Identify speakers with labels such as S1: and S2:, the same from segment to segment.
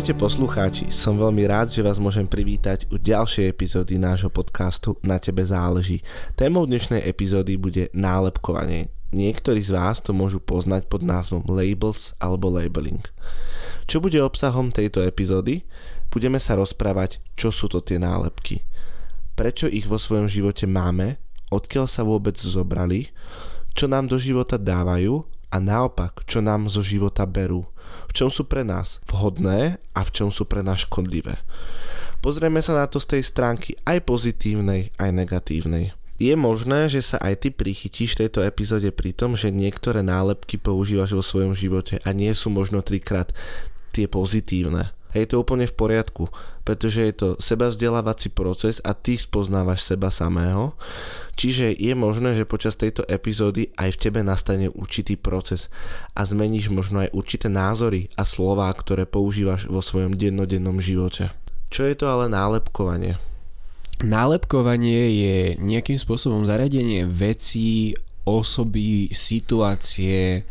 S1: Ahojte poslucháči, som veľmi rád, že vás môžem privítať u ďalšej epizódy nášho podcastu Na tebe záleží. Témou dnešnej epizódy bude nálepkovanie. Niektorí z vás to môžu poznať pod názvom labels alebo labeling. Čo bude obsahom tejto epizódy? Budeme sa rozprávať, čo sú to tie nálepky. Prečo ich vo svojom živote máme? Odkiaľ sa vôbec zobrali? Čo nám do života dávajú? A naopak, čo nám zo života berú? v čom sú pre nás vhodné a v čom sú pre nás škodlivé. Pozrieme sa na to z tej stránky aj pozitívnej, aj negatívnej. Je možné, že sa aj ty prichytíš v tejto epizóde pri tom, že niektoré nálepky používaš vo svojom živote a nie sú možno trikrát tie pozitívne. A je to úplne v poriadku, pretože je to seba vzdelávací proces a ty spoznávaš seba samého. Čiže je možné, že počas tejto epizódy aj v tebe nastane určitý proces a zmeníš možno aj určité názory a slová, ktoré používaš vo svojom dennodennom živote. Čo je to ale nálepkovanie?
S2: Nálepkovanie je nejakým spôsobom zaradenie vecí, osoby, situácie,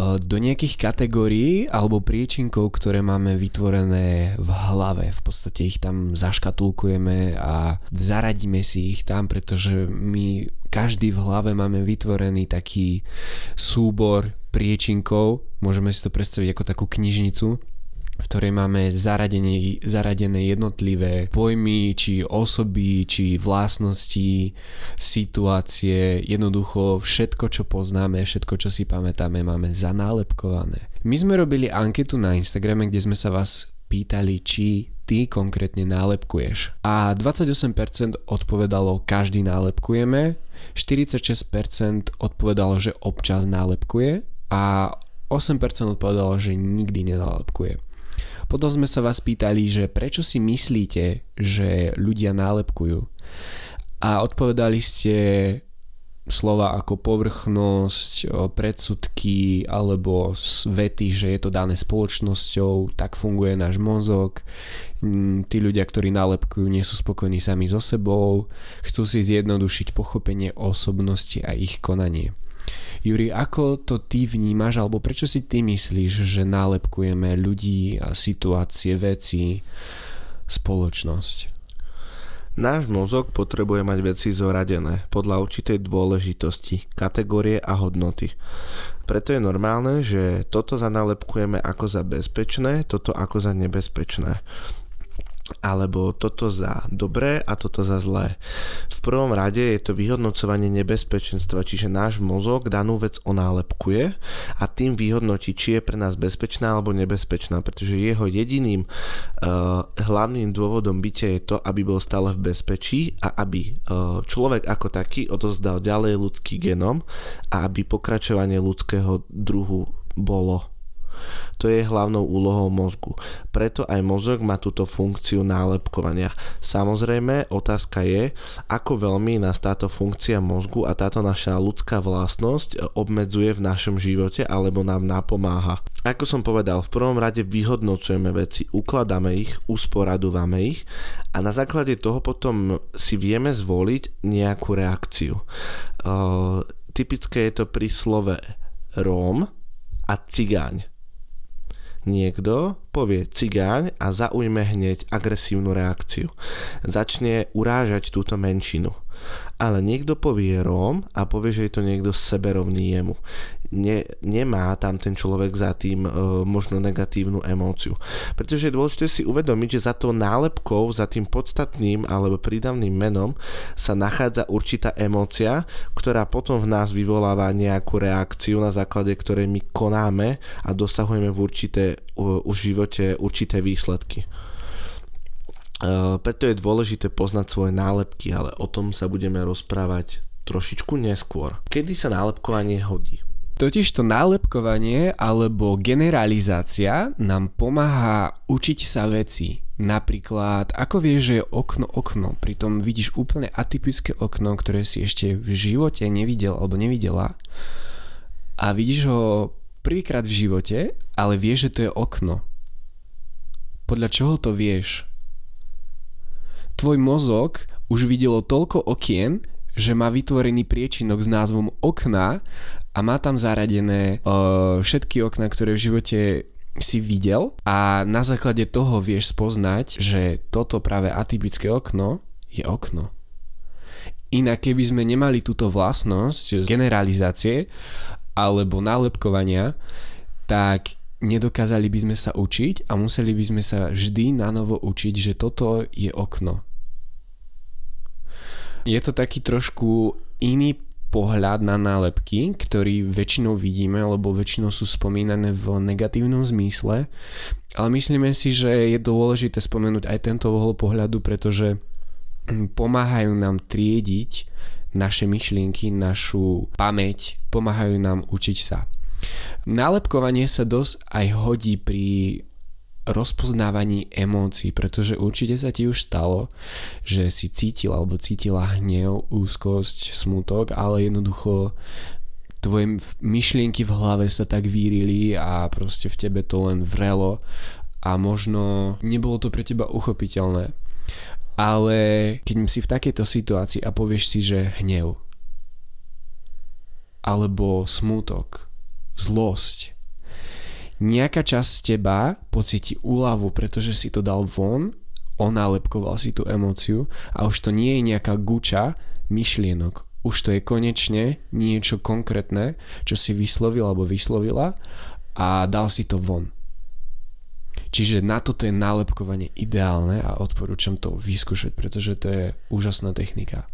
S2: do nejakých kategórií alebo príčinkov, ktoré máme vytvorené v hlave. V podstate ich tam zaškatulkujeme a zaradíme si ich tam, pretože my každý v hlave máme vytvorený taký súbor priečinkov, môžeme si to predstaviť ako takú knižnicu, v ktorej máme zaradené, zaradené jednotlivé pojmy, či osoby, či vlastnosti, situácie, jednoducho všetko, čo poznáme, všetko, čo si pamätáme, máme zanálepkované. My sme robili anketu na Instagrame, kde sme sa vás pýtali, či ty konkrétne nálepkuješ. A 28% odpovedalo, každý nálepkujeme, 46% odpovedalo, že občas nálepkuje a 8% odpovedalo, že nikdy nenálepkuje. Potom sme sa vás pýtali, že prečo si myslíte, že ľudia nálepkujú. A odpovedali ste slova ako povrchnosť, predsudky alebo vety, že je to dané spoločnosťou, tak funguje náš mozog. Mm, tí ľudia, ktorí nálepkujú, nie sú spokojní sami so sebou, chcú si zjednodušiť pochopenie osobnosti a ich konanie. Juri, ako to ty vnímaš, alebo prečo si ty myslíš, že nálepkujeme ľudí, a situácie, veci, spoločnosť?
S1: Náš mozog potrebuje mať veci zoradené podľa určitej dôležitosti, kategórie a hodnoty. Preto je normálne, že toto zanálepkujeme ako za bezpečné, toto ako za nebezpečné alebo toto za dobré a toto za zlé. V prvom rade je to vyhodnocovanie nebezpečenstva, čiže náš mozog danú vec onálepkuje a tým vyhodnotí, či je pre nás bezpečná alebo nebezpečná, pretože jeho jediným uh, hlavným dôvodom bytia je to, aby bol stále v bezpečí a aby uh, človek ako taký odozdal ďalej ľudský genom a aby pokračovanie ľudského druhu bolo to je hlavnou úlohou mozgu. Preto aj mozog má túto funkciu nálepkovania. Samozrejme, otázka je, ako veľmi nás táto funkcia mozgu a táto naša ľudská vlastnosť obmedzuje v našom živote alebo nám napomáha. Ako som povedal, v prvom rade vyhodnocujeme veci, ukladáme ich, usporadúvame ich a na základe toho potom si vieme zvoliť nejakú reakciu. Uh, typické je to pri slove Róm a cigáň. Niekto povie cigáň a zaujme hneď agresívnu reakciu. Začne urážať túto menšinu ale niekto povie Róm a povie, že je to niekto seberovný jemu. Ne, nemá tam ten človek za tým e, možno negatívnu emóciu. Pretože je dôležité si uvedomiť, že za tou nálepkou, za tým podstatným alebo prídavným menom sa nachádza určitá emócia, ktorá potom v nás vyvoláva nejakú reakciu, na základe ktorej my konáme a dosahujeme v určité, v živote určité výsledky. Eh, preto je dôležité poznať svoje nálepky, ale o tom sa budeme rozprávať trošičku neskôr. Kedy sa nálepkovanie hodí?
S2: Totiž to nálepkovanie alebo generalizácia nám pomáha učiť sa veci. Napríklad, ako vieš, že je okno okno, pritom vidíš úplne atypické okno, ktoré si ešte v živote nevidel alebo nevidela a vidíš ho prvýkrát v živote, ale vieš, že to je okno Podľa čoho to vieš? Tvoj mozog už videlo toľko okien, že má vytvorený priečinok s názvom okna a má tam zaradené uh, všetky okna, ktoré v živote si videl a na základe toho vieš spoznať, že toto práve atypické okno je okno. Inak keby sme nemali túto vlastnosť generalizácie alebo nálepkovania, tak nedokázali by sme sa učiť a museli by sme sa vždy na novo učiť, že toto je okno. Je to taký trošku iný pohľad na nálepky, ktorý väčšinou vidíme, lebo väčšinou sú spomínané v negatívnom zmysle, ale myslíme si, že je dôležité spomenúť aj tento uhol pohľadu, pretože pomáhajú nám triediť naše myšlienky, našu pamäť, pomáhajú nám učiť sa. Nálepkovanie sa dosť aj hodí pri rozpoznávaní emócií, pretože určite sa ti už stalo, že si cítil alebo cítila hnev, úzkosť, smutok, ale jednoducho tvoje myšlienky v hlave sa tak vírili a proste v tebe to len vrelo a možno nebolo to pre teba uchopiteľné. Ale keď si v takejto situácii a povieš si, že hnev alebo smútok, zlosť, nejaká časť teba pocíti úľavu, pretože si to dal von, onálepkoval si tú emóciu a už to nie je nejaká guča myšlienok. Už to je konečne niečo konkrétne, čo si vyslovil alebo vyslovila a dal si to von. Čiže na toto je nálepkovanie ideálne a odporúčam to vyskúšať, pretože to je úžasná technika.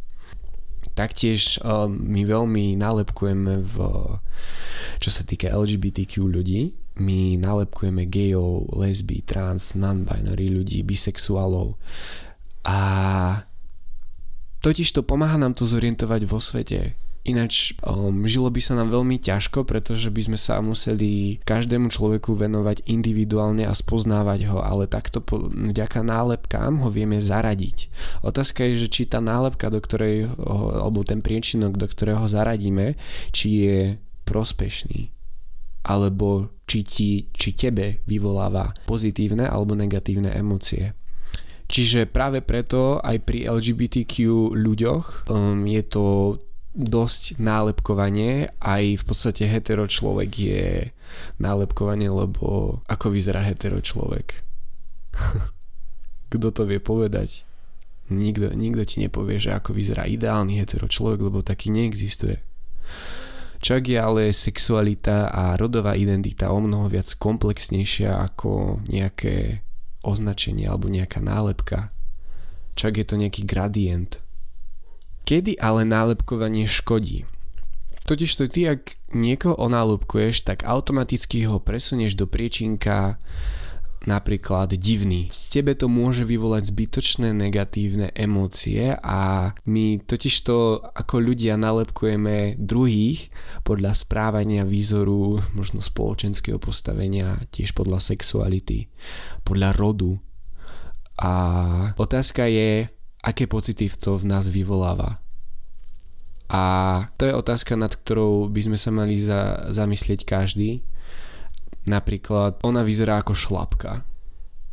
S2: Taktiež uh, my veľmi nálepkujeme v, čo sa týka LGBTQ ľudí, my nálepkujeme gejov, lesby, trans, non-binary ľudí, bisexuálov a totiž to pomáha nám to zorientovať vo svete. Ináč um, žilo by sa nám veľmi ťažko, pretože by sme sa museli každému človeku venovať individuálne a spoznávať ho, ale takto po, vďaka nálepkám ho vieme zaradiť. Otázka je, že či tá nálepka, do ktorej, alebo ten priečinok, do ktorého zaradíme, či je prospešný alebo či, ti, či tebe vyvoláva pozitívne alebo negatívne emócie. Čiže práve preto aj pri LGBTQ ľuďoch um, je to dosť nálepkovanie, aj v podstate hetero človek je nálepkovanie, lebo ako vyzerá hetero človek? Kto to vie povedať? Nikto, nikto ti nepovie, že ako vyzerá ideálny hetero človek, lebo taký neexistuje. Čak je ale sexualita a rodová identita o mnoho viac komplexnejšia ako nejaké označenie alebo nejaká nálepka. Čak je to nejaký gradient. Kedy ale nálepkovanie škodí? Totiž to ty, ak niekoho onálepkuješ, tak automaticky ho presunieš do priečinka napríklad divný. Z tebe to môže vyvolať zbytočné negatívne emócie a my totižto ako ľudia nalepkujeme druhých podľa správania, výzoru, možno spoločenského postavenia, tiež podľa sexuality, podľa rodu. A otázka je, aké pocity to v nás vyvoláva. A to je otázka, nad ktorou by sme sa mali za, zamyslieť každý, Napríklad ona vyzerá ako šlapka.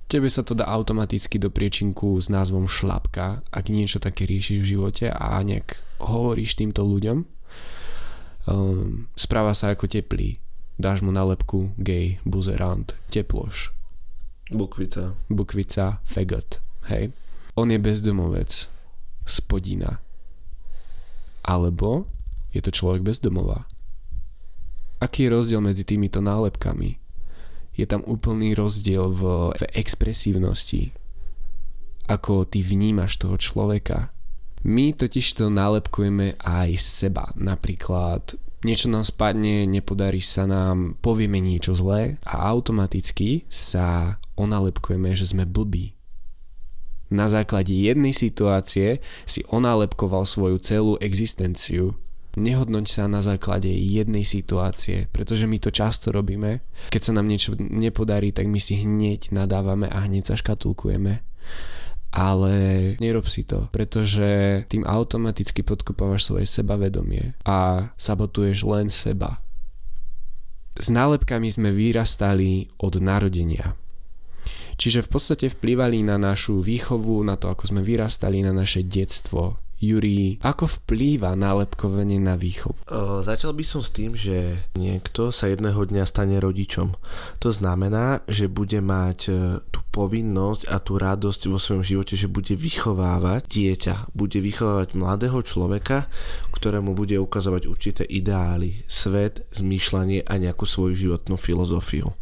S2: Tebe sa to dá automaticky do priečinku s názvom šlapka, ak niečo také riešiš v živote a nejak hovoríš týmto ľuďom. Um, správa sa ako teplý. Dáš mu nálepku gay, buzerant, teploš.
S1: Bukvica.
S2: Bukvica, fegot. Hej. On je bezdomovec. Spodina. Alebo je to človek bezdomová. Aký je rozdiel medzi týmito nálepkami? je tam úplný rozdiel v, v expresívnosti, ako ty vnímaš toho človeka. My totiž to nálepkujeme aj seba. Napríklad niečo nám spadne, nepodarí sa nám, povieme niečo zlé a automaticky sa onálepkujeme, že sme blbí. Na základe jednej situácie si onálepkoval svoju celú existenciu nehodnoť sa na základe jednej situácie, pretože my to často robíme. Keď sa nám niečo nepodarí, tak my si hneď nadávame a hneď sa škatulkujeme. Ale nerob si to, pretože tým automaticky podkopávaš svoje sebavedomie a sabotuješ len seba. S nálepkami sme vyrastali od narodenia. Čiže v podstate vplývali na našu výchovu, na to, ako sme vyrastali, na naše detstvo. Juri, ako vplýva nálepkovanie na výchovu?
S1: O, začal by som s tým, že niekto sa jedného dňa stane rodičom. To znamená, že bude mať e, tú povinnosť a tú radosť vo svojom živote, že bude vychovávať dieťa, bude vychovávať mladého človeka, ktorému bude ukazovať určité ideály, svet, zmýšľanie a nejakú svoju životnú filozofiu.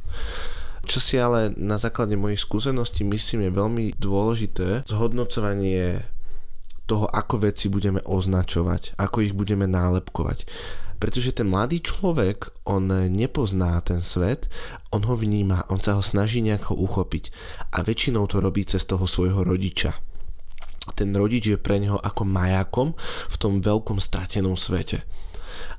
S1: Čo si ale na základe mojich skúseností myslím je veľmi dôležité, zhodnocovanie toho, ako veci budeme označovať, ako ich budeme nálepkovať. Pretože ten mladý človek, on nepozná ten svet, on ho vníma, on sa ho snaží nejako uchopiť a väčšinou to robí cez toho svojho rodiča. Ten rodič je pre neho ako majakom v tom veľkom stratenom svete.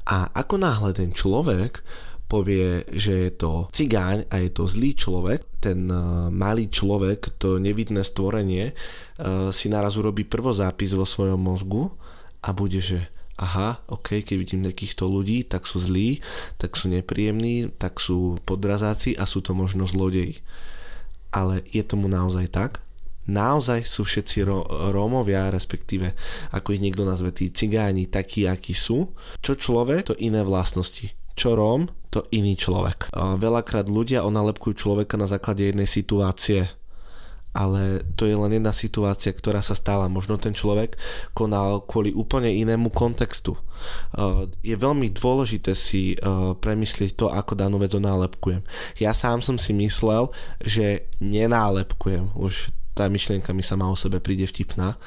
S1: A ako náhle ten človek povie, že je to cigáň a je to zlý človek, ten uh, malý človek, to nevidné stvorenie, uh, si naraz urobí prvozápis vo svojom mozgu a bude, že aha, ok, keď vidím takýchto ľudí, tak sú zlí, tak sú nepríjemní, tak sú podrazáci a sú to možno zlodeji. Ale je tomu naozaj tak? Naozaj sú všetci Ró- Rómovia, respektíve ako ich niekto nazve tí cigáni, takí, akí sú? Čo človek, to iné vlastnosti čo Róm, to iný človek. Veľakrát ľudia onalepkujú človeka na základe jednej situácie ale to je len jedna situácia, ktorá sa stala. Možno ten človek konal kvôli úplne inému kontextu. Je veľmi dôležité si premyslieť to, ako danú vec onálepkujem. Ja sám som si myslel, že nenálepkujem. Už tá myšlienka mi sama o sebe príde vtipná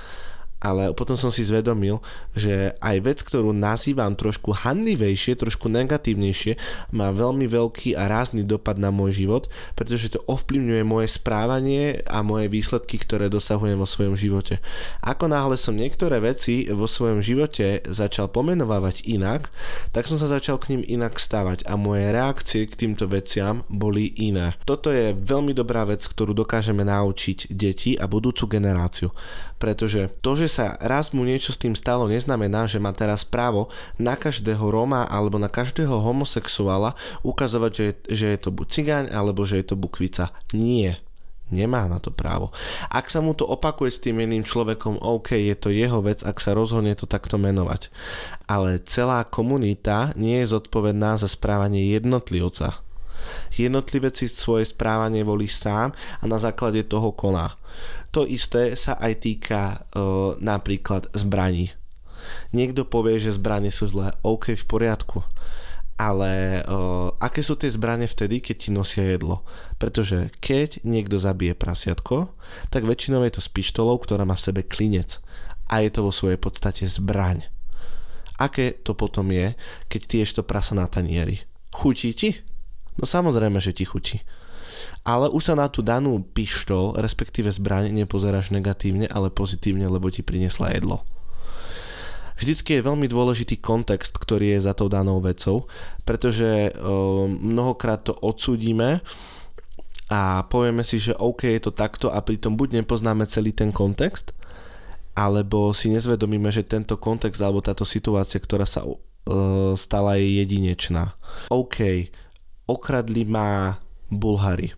S1: ale potom som si zvedomil, že aj vec, ktorú nazývam trošku handivejšie, trošku negatívnejšie, má veľmi veľký a rázny dopad na môj život, pretože to ovplyvňuje moje správanie a moje výsledky, ktoré dosahujem vo svojom živote. Ako náhle som niektoré veci vo svojom živote začal pomenovávať inak, tak som sa začal k ním inak stavať a moje reakcie k týmto veciam boli iné. Toto je veľmi dobrá vec, ktorú dokážeme naučiť deti a budúcu generáciu, pretože to, že že sa raz mu niečo s tým stalo, neznamená, že má teraz právo na každého Roma alebo na každého homosexuála ukazovať, že, že je to buď cigáň alebo že je to bukvica. Nie. Nemá na to právo. Ak sa mu to opakuje s tým iným človekom, OK, je to jeho vec, ak sa rozhodne to takto menovať. Ale celá komunita nie je zodpovedná za správanie jednotlivca. Jednotlivec si svoje správanie volí sám a na základe toho koná. To isté sa aj týka uh, napríklad zbraní. Niekto povie, že zbranie sú zlé. OK, v poriadku. Ale uh, aké sú tie zbranie vtedy, keď ti nosia jedlo? Pretože keď niekto zabije prasiatko, tak väčšinou je to s pištolou, ktorá má v sebe klinec. A je to vo svojej podstate zbraň. Aké to potom je, keď tiež to prasa na tanieri? Chutí ti? No samozrejme, že ti chutí ale už sa na tú danú pištol, respektíve zbraň, nepozeráš negatívne, ale pozitívne, lebo ti priniesla jedlo. Vždycky je veľmi dôležitý kontext, ktorý je za tou danou vecou, pretože mnohokrát to odsúdime a povieme si, že OK, je to takto a pritom buď nepoznáme celý ten kontext, alebo si nezvedomíme, že tento kontext alebo táto situácia, ktorá sa o, stala je jedinečná. OK, okradli ma Bulhári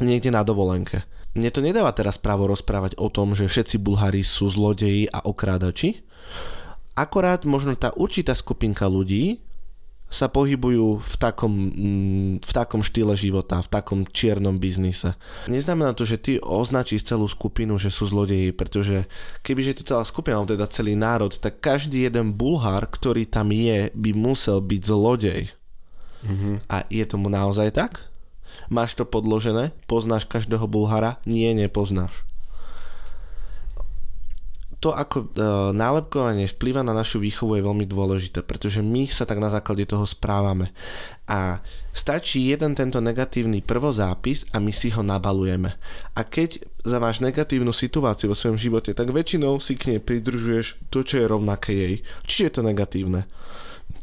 S1: niekde na dovolenke. Mne to nedáva teraz právo rozprávať o tom, že všetci Bulhári sú zlodeji a okrádači. Akorát možno tá určitá skupinka ľudí sa pohybujú v takom, mm, v takom štýle života, v takom čiernom biznise. Neznamená to, že ty označíš celú skupinu, že sú zlodeji, pretože kebyže je to celá skupina, alebo teda celý národ, tak každý jeden Bulhár, ktorý tam je, by musel byť zlodej. Mm-hmm. A je tomu naozaj tak? Máš to podložené? Poznáš každého Bulhara? Nie, nepoznáš. To, ako e, nálepkovanie vplýva na našu výchovu je veľmi dôležité, pretože my sa tak na základe toho správame. A stačí jeden tento negatívny prvozápis a my si ho nabalujeme. A keď za máš negatívnu situáciu vo svojom živote, tak väčšinou si k nej pridružuješ to, čo je rovnaké jej. Čiže je to negatívne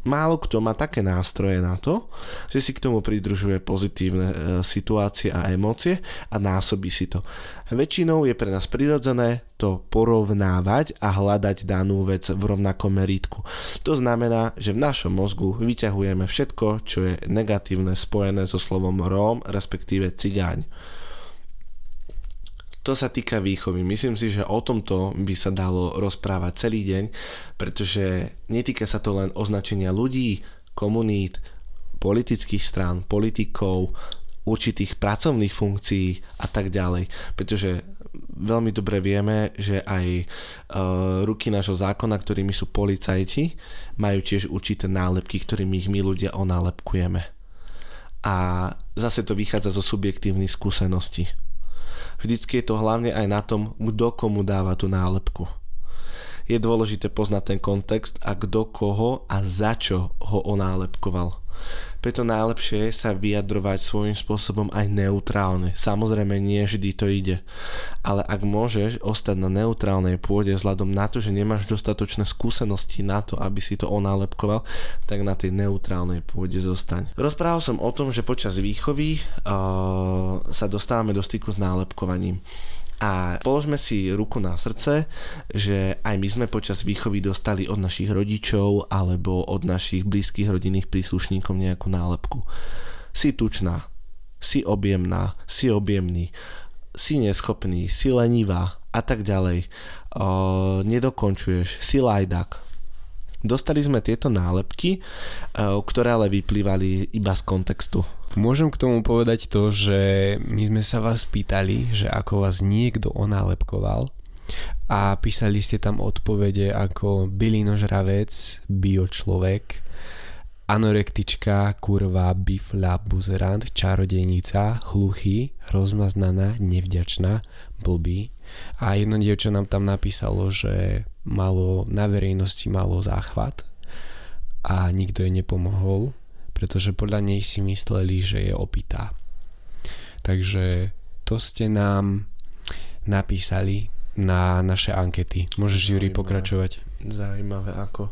S1: málo kto má také nástroje na to, že si k tomu pridružuje pozitívne e, situácie a emócie a násobí si to. Väčšinou je pre nás prirodzené to porovnávať a hľadať danú vec v rovnakom meritku. To znamená, že v našom mozgu vyťahujeme všetko, čo je negatívne spojené so slovom Róm, respektíve cigáň. To sa týka výchovy. Myslím si, že o tomto by sa dalo rozprávať celý deň, pretože netýka sa to len označenia ľudí, komunít, politických strán, politikov, určitých pracovných funkcií a tak ďalej. Pretože veľmi dobre vieme, že aj e, ruky nášho zákona, ktorými sú policajti, majú tiež určité nálepky, ktorými ich my ľudia onálepkujeme. A zase to vychádza zo subjektívnych skúseností. Vždycky je to hlavne aj na tom, kto komu dáva tú nálepku. Je dôležité poznať ten kontext a kto koho a za čo ho onálepkoval preto najlepšie je sa vyjadrovať svojím spôsobom aj neutrálne. Samozrejme nie vždy to ide, ale ak môžeš ostať na neutrálnej pôde vzhľadom na to, že nemáš dostatočné skúsenosti na to, aby si to onálepkoval, tak na tej neutrálnej pôde zostaň. Rozprával som o tom, že počas výchovy uh, sa dostávame do styku s nálepkovaním. A položme si ruku na srdce, že aj my sme počas výchovy dostali od našich rodičov alebo od našich blízkych rodinných príslušníkov nejakú nálepku. Si tučná, si objemná, si objemný, si neschopný, si lenivá a tak ďalej. O, nedokončuješ, si lajdak. Dostali sme tieto nálepky, ktoré ale vyplývali iba z kontextu
S2: Môžem k tomu povedať to, že my sme sa vás pýtali, že ako vás niekto onálepkoval a písali ste tam odpovede ako bylinožravec, biočlovek, anorektička, kurva, bifla, buzerant, čarodejnica, hluchý, rozmaznaná, nevďačná, blbý. A jedno dievča nám tam napísalo, že malo, na verejnosti malo záchvat a nikto jej nepomohol pretože podľa nej si mysleli, že je opitá. Takže to ste nám napísali na naše ankety. Môžeš, Juri, pokračovať.
S1: Zaujímavé, ako...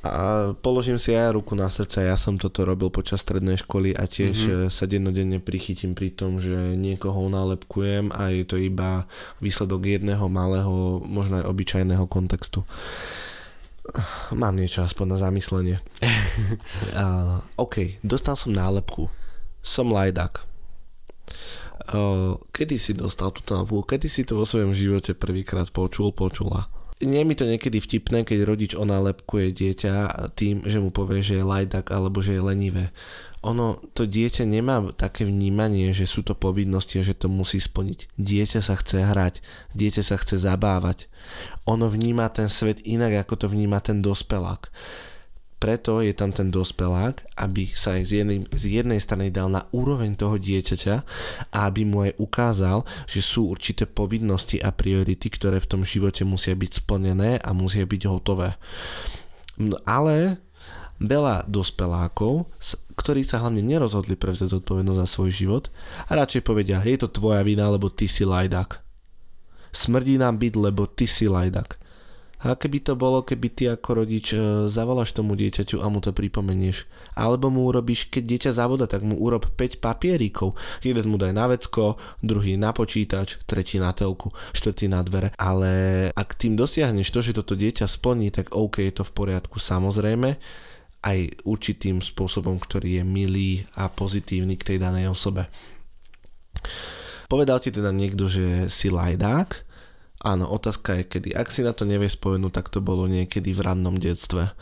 S1: A položím si aj ruku na srdce, ja som toto robil počas strednej školy a tiež mm-hmm. sa dennodenne prichytím pri tom, že niekoho nálepkujem a je to iba výsledok jedného malého, možno aj obyčajného kontextu. Mám niečo aspoň na zamyslenie. uh, OK, dostal som nálepku. Som lajdak. Uh, kedy si dostal túto nálepku? Kedy si to vo svojom živote prvýkrát počul, počula? Nie je mi to niekedy vtipné, keď rodič onálepkuje dieťa tým, že mu povie, že je lajdak alebo že je lenivé ono, to dieťa nemá také vnímanie, že sú to povinnosti a že to musí splniť. Dieťa sa chce hrať, dieťa sa chce zabávať. Ono vníma ten svet inak, ako to vníma ten dospelák. Preto je tam ten dospelák, aby sa aj z jednej, z jednej strany dal na úroveň toho dieťaťa a aby mu aj ukázal, že sú určité povinnosti a priority, ktoré v tom živote musia byť splnené a musia byť hotové. No, ale veľa dospelákov, ktorí sa hlavne nerozhodli prevziať zodpovednosť za svoj život a radšej povedia, je to tvoja vina, lebo ty si lajdak. Smrdí nám byť, lebo ty si lajdak. A keby to bolo, keby ty ako rodič e, zavoláš tomu dieťaťu a mu to pripomenieš. Alebo mu urobíš, keď dieťa zavoda, tak mu urob 5 papieríkov. Jeden mu daj na vecko, druhý na počítač, tretí na telku, štvrtý na dvere. Ale ak tým dosiahneš to, že toto dieťa splní, tak OK, je to v poriadku samozrejme aj určitým spôsobom, ktorý je milý a pozitívny k tej danej osobe. Povedal ti teda niekto, že si lajdák? Áno, otázka je kedy. Ak si na to nevieš spomenúť, tak to bolo niekedy v rannom detstve.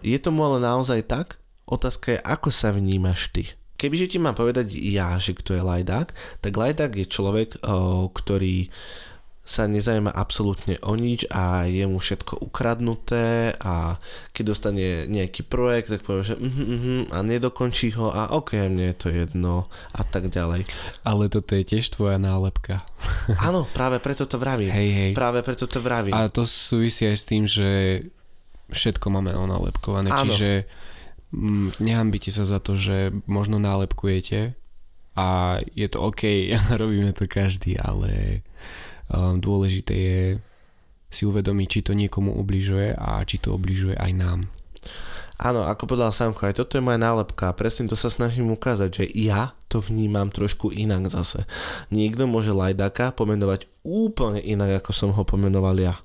S1: Je tomu ale naozaj tak? Otázka je, ako sa vnímaš ty. Kebyže ti mám povedať ja, že kto je lajdák, tak lajdák je človek, ktorý sa nezajíma absolútne o nič a je mu všetko ukradnuté a keď dostane nejaký projekt, tak povie, že uh, uh, a nedokončí ho a ok, mne je to jedno a tak ďalej.
S2: Ale toto je tiež tvoja nálepka.
S1: Áno, práve preto to vravím.
S2: Hej, hej.
S1: Práve preto to vravím.
S2: A to súvisí aj s tým, že všetko máme onálepkované, Áno. čiže mm, nehambite sa za to, že možno nálepkujete a je to OK, robíme to každý, ale Dôležité je si uvedomiť, či to niekomu ubližuje a či to ubližuje aj nám.
S1: Áno, ako povedal Samko, aj toto je moja nálepka presne to sa snažím ukázať, že ja to vnímam trošku inak zase. Niekto môže Lajdaka pomenovať úplne inak, ako som ho pomenoval ja.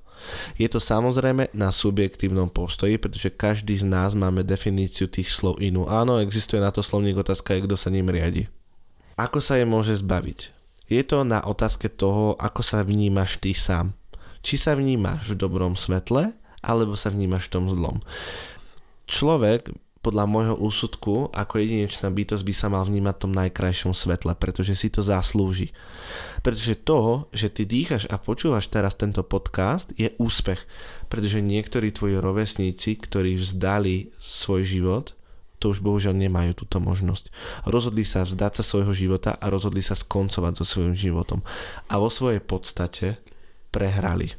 S1: Je to samozrejme na subjektívnom postoji, pretože každý z nás máme definíciu tých slov inú. Áno, existuje na to slovník otázka, kto sa ním riadi. Ako sa je môže zbaviť? Je to na otázke toho, ako sa vnímaš ty sám. Či sa vnímaš v dobrom svetle, alebo sa vnímaš v tom zlom. Človek podľa môjho úsudku ako jedinečná bytosť by sa mal vnímať v tom najkrajšom svetle, pretože si to zaslúži. Pretože toho, že ty dýchaš a počúvaš teraz tento podcast, je úspech. Pretože niektorí tvoji rovesníci, ktorí vzdali svoj život, to už bohužiaľ nemajú túto možnosť. Rozhodli sa vzdať sa svojho života a rozhodli sa skoncovať so svojím životom. A vo svojej podstate prehrali.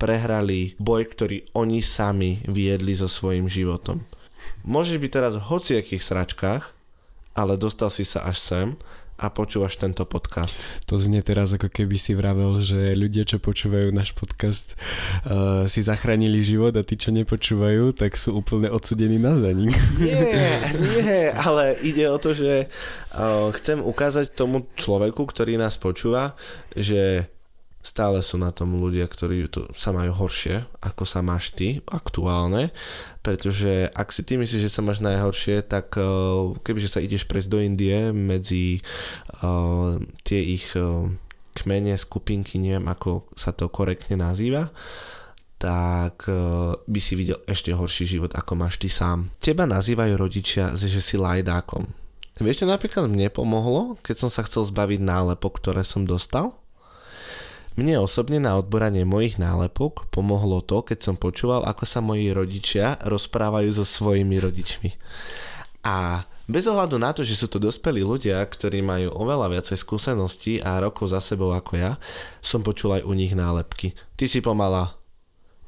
S1: Prehrali boj, ktorý oni sami viedli so svojím životom. Môžeš byť teraz v hociakých sračkách, ale dostal si sa až sem a počúvaš tento podcast.
S2: To znie teraz ako keby si vravel, že ľudia, čo počúvajú náš podcast, uh, si zachránili život a tí, čo nepočúvajú, tak sú úplne odsudení na zanik.
S1: Nie, nie, ale ide o to, že uh, chcem ukázať tomu človeku, ktorý nás počúva, že stále sú na tom ľudia, ktorí to sa majú horšie, ako sa máš ty aktuálne, pretože ak si ty myslíš, že sa máš najhoršie, tak uh, kebyže sa ideš prejsť do Indie medzi uh, tie ich uh, kmene, skupinky, neviem ako sa to korektne nazýva, tak by si videl ešte horší život, ako máš ty sám. Teba nazývajú rodičia, že si lajdákom. Vieš, čo napríklad mne pomohlo, keď som sa chcel zbaviť nálepok, ktoré som dostal? Mne osobne na odboranie mojich nálepok pomohlo to, keď som počúval, ako sa moji rodičia rozprávajú so svojimi rodičmi. A bez ohľadu na to, že sú to dospelí ľudia, ktorí majú oveľa viacej skúseností a rokov za sebou ako ja, som počul aj u nich nálepky. Ty si pomala,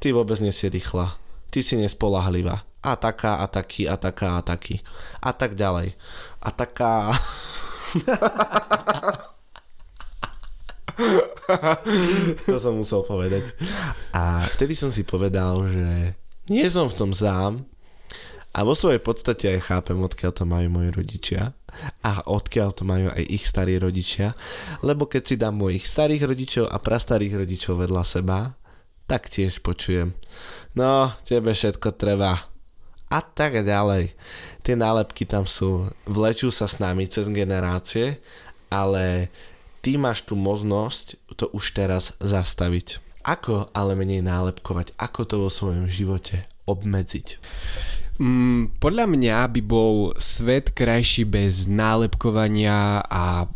S1: ty vôbec nie si rýchla, ty si nespolahlivá, a taká, a taký, a taká, a taký. A tak ďalej. A taká... to som musel povedať. A vtedy som si povedal, že nie som v tom sám a vo svojej podstate aj chápem, odkiaľ to majú moji rodičia a odkiaľ to majú aj ich starí rodičia, lebo keď si dám mojich starých rodičov a prastarých rodičov vedľa seba, tak tiež počujem. No, tebe všetko treba. A tak ďalej. Tie nálepky tam sú, vlečú sa s nami cez generácie, ale ty máš tu možnosť to už teraz zastaviť. Ako ale menej nálepkovať? Ako to vo svojom živote obmedziť?
S2: Mm, podľa mňa by bol svet krajší bez nálepkovania a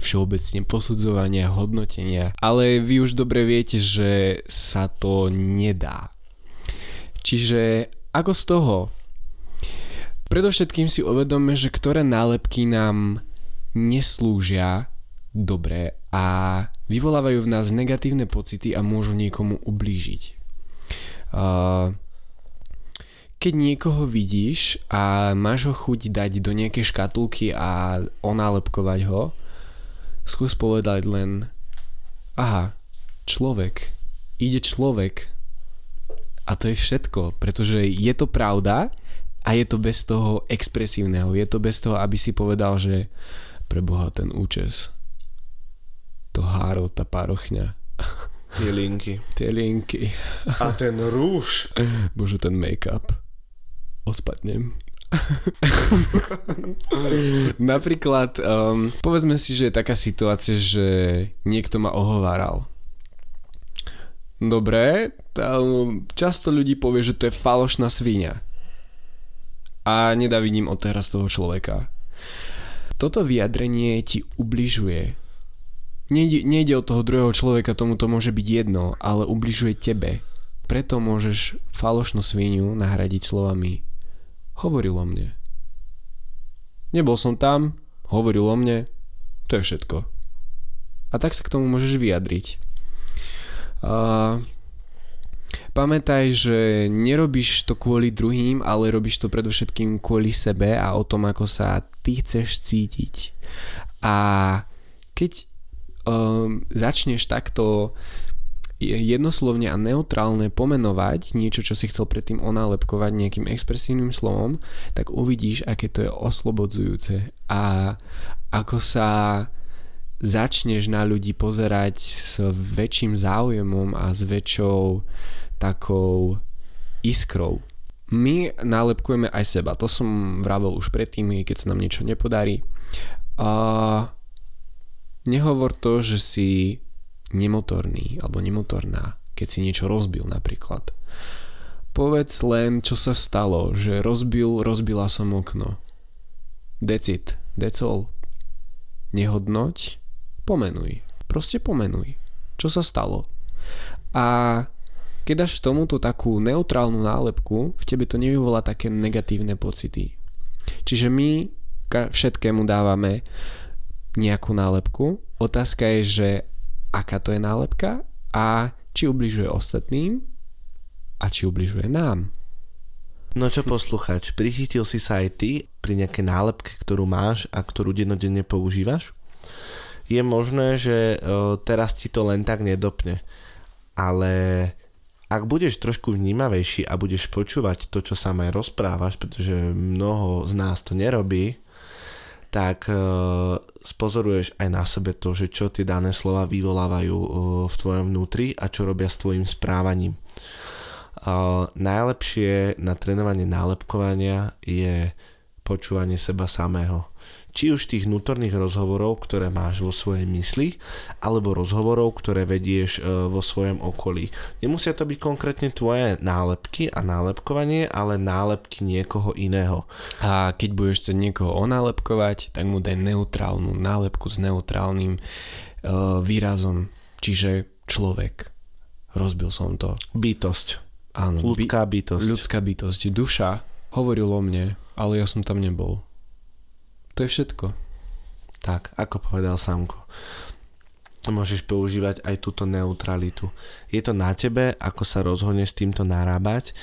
S2: všeobecne posudzovania, hodnotenia. Ale vy už dobre viete, že sa to nedá. Čiže ako z toho? Predovšetkým si uvedome, že ktoré nálepky nám neslúžia dobré a vyvolávajú v nás negatívne pocity a môžu niekomu ublížiť. Uh, keď niekoho vidíš a máš ho chuť dať do nejakej škatulky a onálepkovať ho, skús povedať len aha, človek, ide človek. A to je všetko, pretože je to pravda a je to bez toho expresívneho, je to bez toho, aby si povedal, že preboha ten účes to háro, tá párochňa.
S1: Tie linky.
S2: Tie linky.
S1: A ten rúž.
S2: Bože, ten make-up. Odpadnem. Napríklad, um, povedzme si, že je taká situácia, že niekto ma ohováral. Dobre, tam často ľudí povie, že to je falošná svíňa. A nedavidím od teraz toho človeka. Toto vyjadrenie ti ubližuje nejde, nejde od toho druhého človeka, tomu to môže byť jedno, ale ubližuje tebe. Preto môžeš falošnú sviniu nahradiť slovami hovoril o mne. Nebol som tam, hovoril o mne, to je všetko. A tak sa k tomu môžeš vyjadriť. Uh, pamätaj, že nerobíš to kvôli druhým, ale robíš to predovšetkým kvôli sebe a o tom, ako sa ty chceš cítiť. A keď um, začneš takto jednoslovne a neutrálne pomenovať niečo, čo si chcel predtým onálepkovať nejakým expresívnym slovom, tak uvidíš, aké to je oslobodzujúce a ako sa začneš na ľudí pozerať s väčším záujemom a s väčšou takou iskrou. My nálepkujeme aj seba, to som vravel už predtým, keď sa nám niečo nepodarí. A Nehovor to, že si nemotorný alebo nemotorná, keď si niečo rozbil napríklad. Povedz len, čo sa stalo, že rozbil, rozbila som okno. Decit, all. Nehodnoť, pomenuj. Proste pomenuj. Čo sa stalo? A keď dáš tomuto takú neutrálnu nálepku, v tebe to nevyvolá také negatívne pocity. Čiže my všetkému dávame nejakú nálepku. Otázka je, že aká to je nálepka a či ubližuje ostatným a či ubližuje nám.
S1: No čo posluchač, prichytil si sa aj ty pri nejakej nálepke, ktorú máš a ktorú dennodenne používaš? Je možné, že teraz ti to len tak nedopne, ale ak budeš trošku vnímavejší a budeš počúvať to, čo sa aj rozprávaš, pretože mnoho z nás to nerobí, tak spozoruješ aj na sebe to, že čo tie dané slova vyvolávajú v tvojom vnútri a čo robia s tvojim správaním. Uh, najlepšie na trénovanie nálepkovania je počúvanie seba samého. Či už tých vnútorných rozhovorov, ktoré máš vo svojej mysli, alebo rozhovorov, ktoré vedieš uh, vo svojom okolí. Nemusia to byť konkrétne tvoje nálepky a nálepkovanie, ale nálepky niekoho iného.
S2: A keď budeš chcieť niekoho onálepkovať, tak mu daj neutrálnu nálepku s neutrálnym uh, výrazom, čiže človek. Rozbil som to.
S1: Bytosť.
S2: Áno,
S1: ľudská bytosť.
S2: Ľudská bytosť. Duša hovoril o mne, ale ja som tam nebol. To je všetko.
S1: Tak, ako povedal Samko. Môžeš používať aj túto neutralitu. Je to na tebe, ako sa rozhodneš s týmto narábať,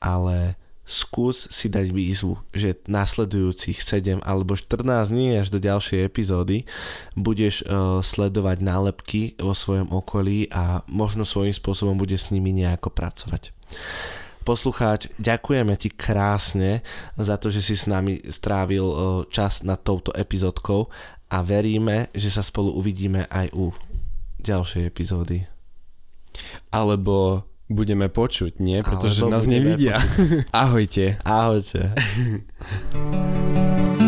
S1: ale skús si dať výzvu, že nasledujúcich 7 alebo 14 dní až do ďalšej epizódy budeš uh, sledovať nálepky vo svojom okolí a možno svojím spôsobom bude s nimi nejako pracovať. Poslucháč, ďakujeme ti krásne za to, že si s nami strávil čas nad touto epizódkou a veríme, že sa spolu uvidíme aj u ďalšej epizódy.
S2: Alebo budeme počuť, nie? Pretože Alebo nás nevidia. Ahojte.
S1: Ahojte.